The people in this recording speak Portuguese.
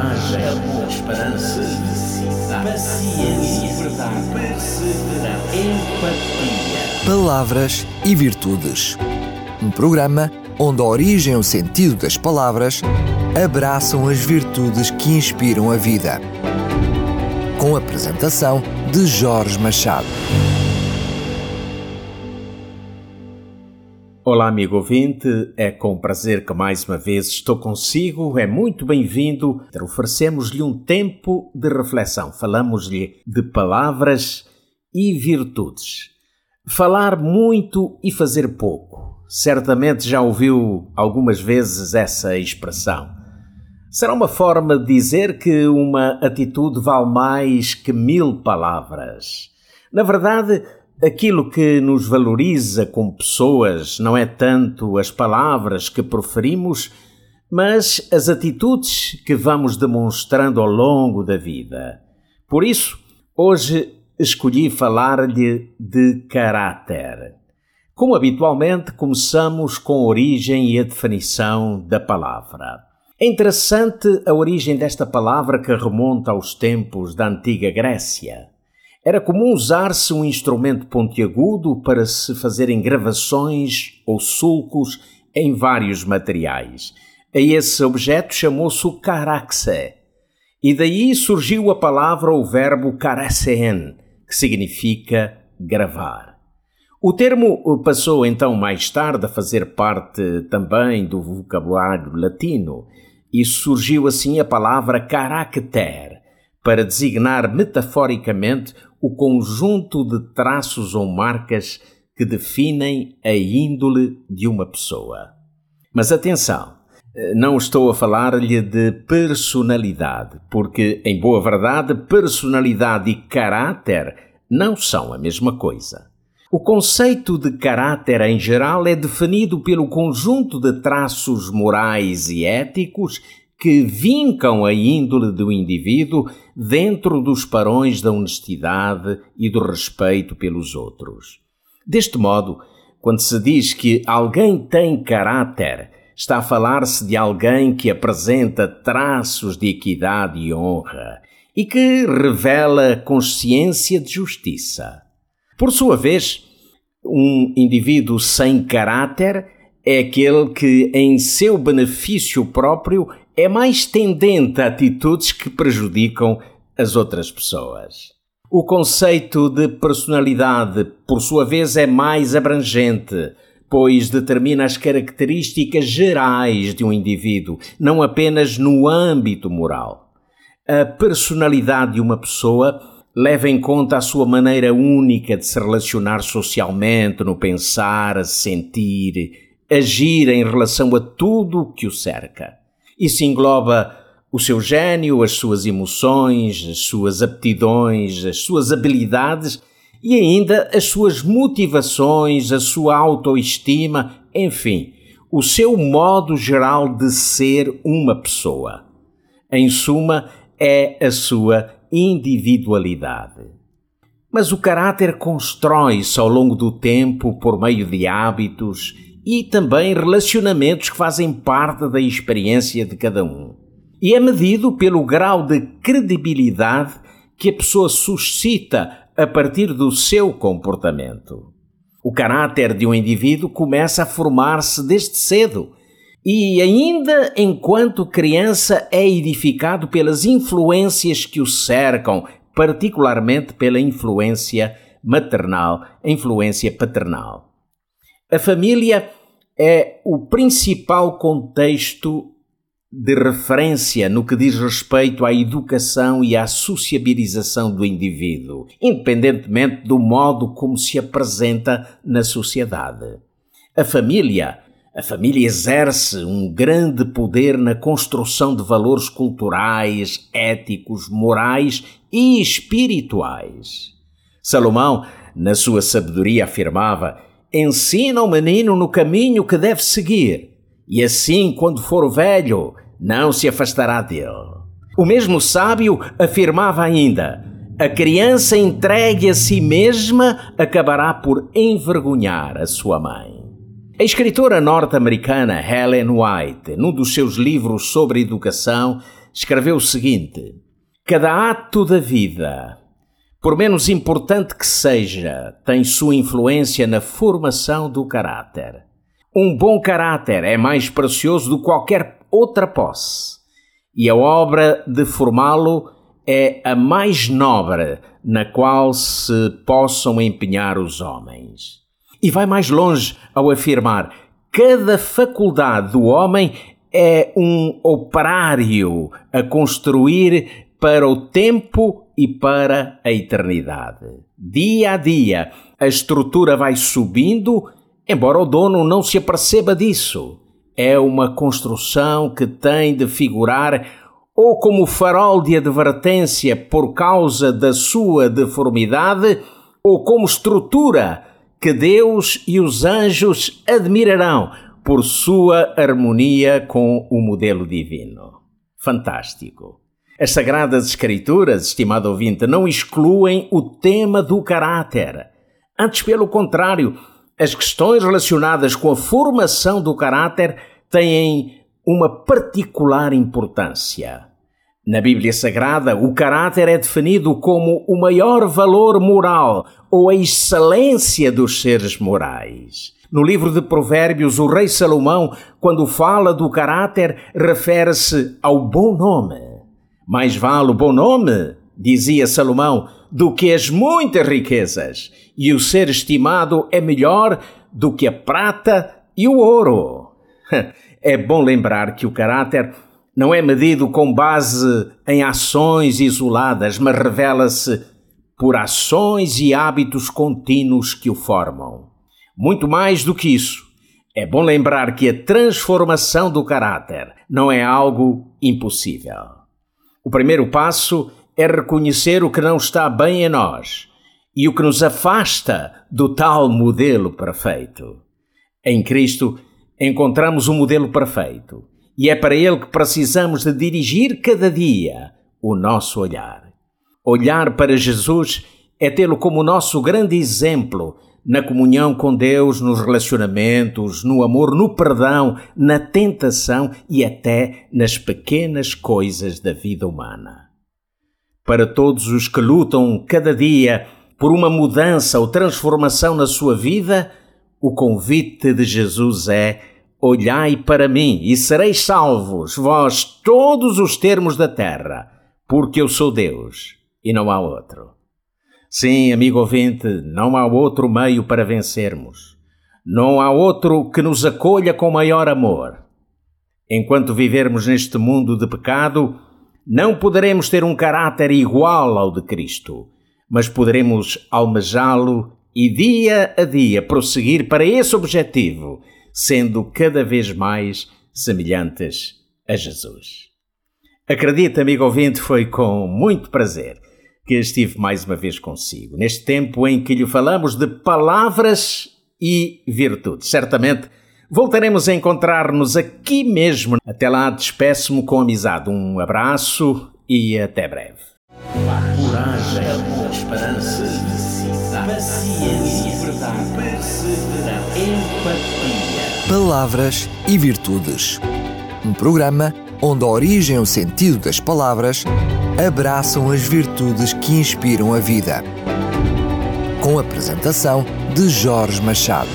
coragem, amor, esperança, paciência, verdade, empatia. Palavras e Virtudes. Um programa onde a origem e o sentido das palavras abraçam as virtudes que inspiram a vida. Com a apresentação de Jorge Machado. Olá, amigo ouvinte, é com prazer que mais uma vez estou consigo. É muito bem-vindo. Oferecemos-lhe um tempo de reflexão. Falamos-lhe de palavras e virtudes. Falar muito e fazer pouco. Certamente já ouviu algumas vezes essa expressão. Será uma forma de dizer que uma atitude vale mais que mil palavras. Na verdade, Aquilo que nos valoriza como pessoas não é tanto as palavras que proferimos, mas as atitudes que vamos demonstrando ao longo da vida. Por isso, hoje escolhi falar-lhe de caráter. Como habitualmente, começamos com a origem e a definição da palavra. É interessante a origem desta palavra que remonta aos tempos da antiga Grécia. Era comum usar-se um instrumento pontiagudo para se fazerem gravações ou sulcos em vários materiais. A esse objeto chamou-se o caraxe, e daí surgiu a palavra ou verbo caracen, que significa gravar. O termo passou então mais tarde a fazer parte também do vocabulário latino, e surgiu assim a palavra caractere, para designar metaforicamente o conjunto de traços ou marcas que definem a índole de uma pessoa. Mas atenção, não estou a falar-lhe de personalidade, porque, em boa verdade, personalidade e caráter não são a mesma coisa. O conceito de caráter em geral é definido pelo conjunto de traços morais e éticos que vincam a índole do indivíduo dentro dos parões da honestidade e do respeito pelos outros. Deste modo, quando se diz que alguém tem caráter, está a falar-se de alguém que apresenta traços de equidade e honra e que revela consciência de justiça. Por sua vez, um indivíduo sem caráter é aquele que, em seu benefício próprio, é mais tendente a atitudes que prejudicam as outras pessoas. O conceito de personalidade, por sua vez, é mais abrangente, pois determina as características gerais de um indivíduo, não apenas no âmbito moral. A personalidade de uma pessoa leva em conta a sua maneira única de se relacionar socialmente, no pensar, sentir, agir em relação a tudo o que o cerca. Isso engloba o seu gênio, as suas emoções, as suas aptidões, as suas habilidades e ainda as suas motivações, a sua autoestima, enfim, o seu modo geral de ser uma pessoa. Em suma, é a sua individualidade. Mas o caráter constrói-se ao longo do tempo por meio de hábitos e também relacionamentos que fazem parte da experiência de cada um. E é medido pelo grau de credibilidade que a pessoa suscita a partir do seu comportamento. O caráter de um indivíduo começa a formar-se desde cedo e, ainda enquanto criança, é edificado pelas influências que o cercam, particularmente pela influência maternal, influência paternal. A família é o principal contexto de referência no que diz respeito à educação e à sociabilização do indivíduo, independentemente do modo como se apresenta na sociedade. A família, a família exerce um grande poder na construção de valores culturais, éticos, morais e espirituais. Salomão, na sua sabedoria, afirmava ensina o menino no caminho que deve seguir, e assim, quando for velho, não se afastará dele. O mesmo sábio afirmava ainda: a criança entregue a si mesma acabará por envergonhar a sua mãe. A escritora norte-americana Helen White, num dos seus livros sobre educação, escreveu o seguinte: Cada ato da vida, por menos importante que seja, tem sua influência na formação do caráter. Um bom caráter é mais precioso do que qualquer outra posse, e a obra de formá-lo é a mais nobre na qual se possam empenhar os homens. E vai mais longe ao afirmar: cada faculdade do homem é um operário a construir para o tempo e para a eternidade. Dia a dia, a estrutura vai subindo, embora o dono não se aperceba disso. É uma construção que tem de figurar ou como farol de advertência por causa da sua deformidade, ou como estrutura que Deus e os anjos admirarão por sua harmonia com o modelo divino. Fantástico. As Sagradas Escrituras, estimado ouvinte, não excluem o tema do caráter. Antes, pelo contrário, as questões relacionadas com a formação do caráter têm uma particular importância. Na Bíblia Sagrada, o caráter é definido como o maior valor moral ou a excelência dos seres morais. No livro de Provérbios, o rei Salomão, quando fala do caráter, refere-se ao bom nome. Mais vale o bom nome, dizia Salomão, do que as muitas riquezas, e o ser estimado é melhor do que a prata e o ouro. É bom lembrar que o caráter não é medido com base em ações isoladas, mas revela-se por ações e hábitos contínuos que o formam. Muito mais do que isso, é bom lembrar que a transformação do caráter não é algo impossível. O primeiro passo é reconhecer o que não está bem em nós e o que nos afasta do tal modelo perfeito. Em Cristo encontramos o modelo perfeito e é para ele que precisamos de dirigir cada dia o nosso olhar. Olhar para Jesus é tê-lo como nosso grande exemplo na comunhão com Deus, nos relacionamentos, no amor, no perdão, na tentação e até nas pequenas coisas da vida humana. Para todos os que lutam cada dia por uma mudança ou transformação na sua vida, o convite de Jesus é Olhai para mim e sereis salvos, vós todos os termos da terra, porque eu sou Deus e não há outro. Sim, amigo ouvinte, não há outro meio para vencermos. Não há outro que nos acolha com maior amor. Enquanto vivermos neste mundo de pecado, não poderemos ter um caráter igual ao de Cristo, mas poderemos almejá-lo e dia a dia prosseguir para esse objetivo sendo cada vez mais semelhantes a Jesus. Acredita, amigo ouvinte, foi com muito prazer que estive mais uma vez consigo, neste tempo em que lhe falamos de palavras e virtudes. Certamente voltaremos a encontrar-nos aqui mesmo. Até lá, despeço-me com amizade. Um abraço e até breve. Coragem, amor, esperança, paciência, verdade, perseverança, empatia. Palavras e Virtudes. Um programa onde a origem e o sentido das palavras abraçam as virtudes que inspiram a vida. Com a apresentação de Jorge Machado.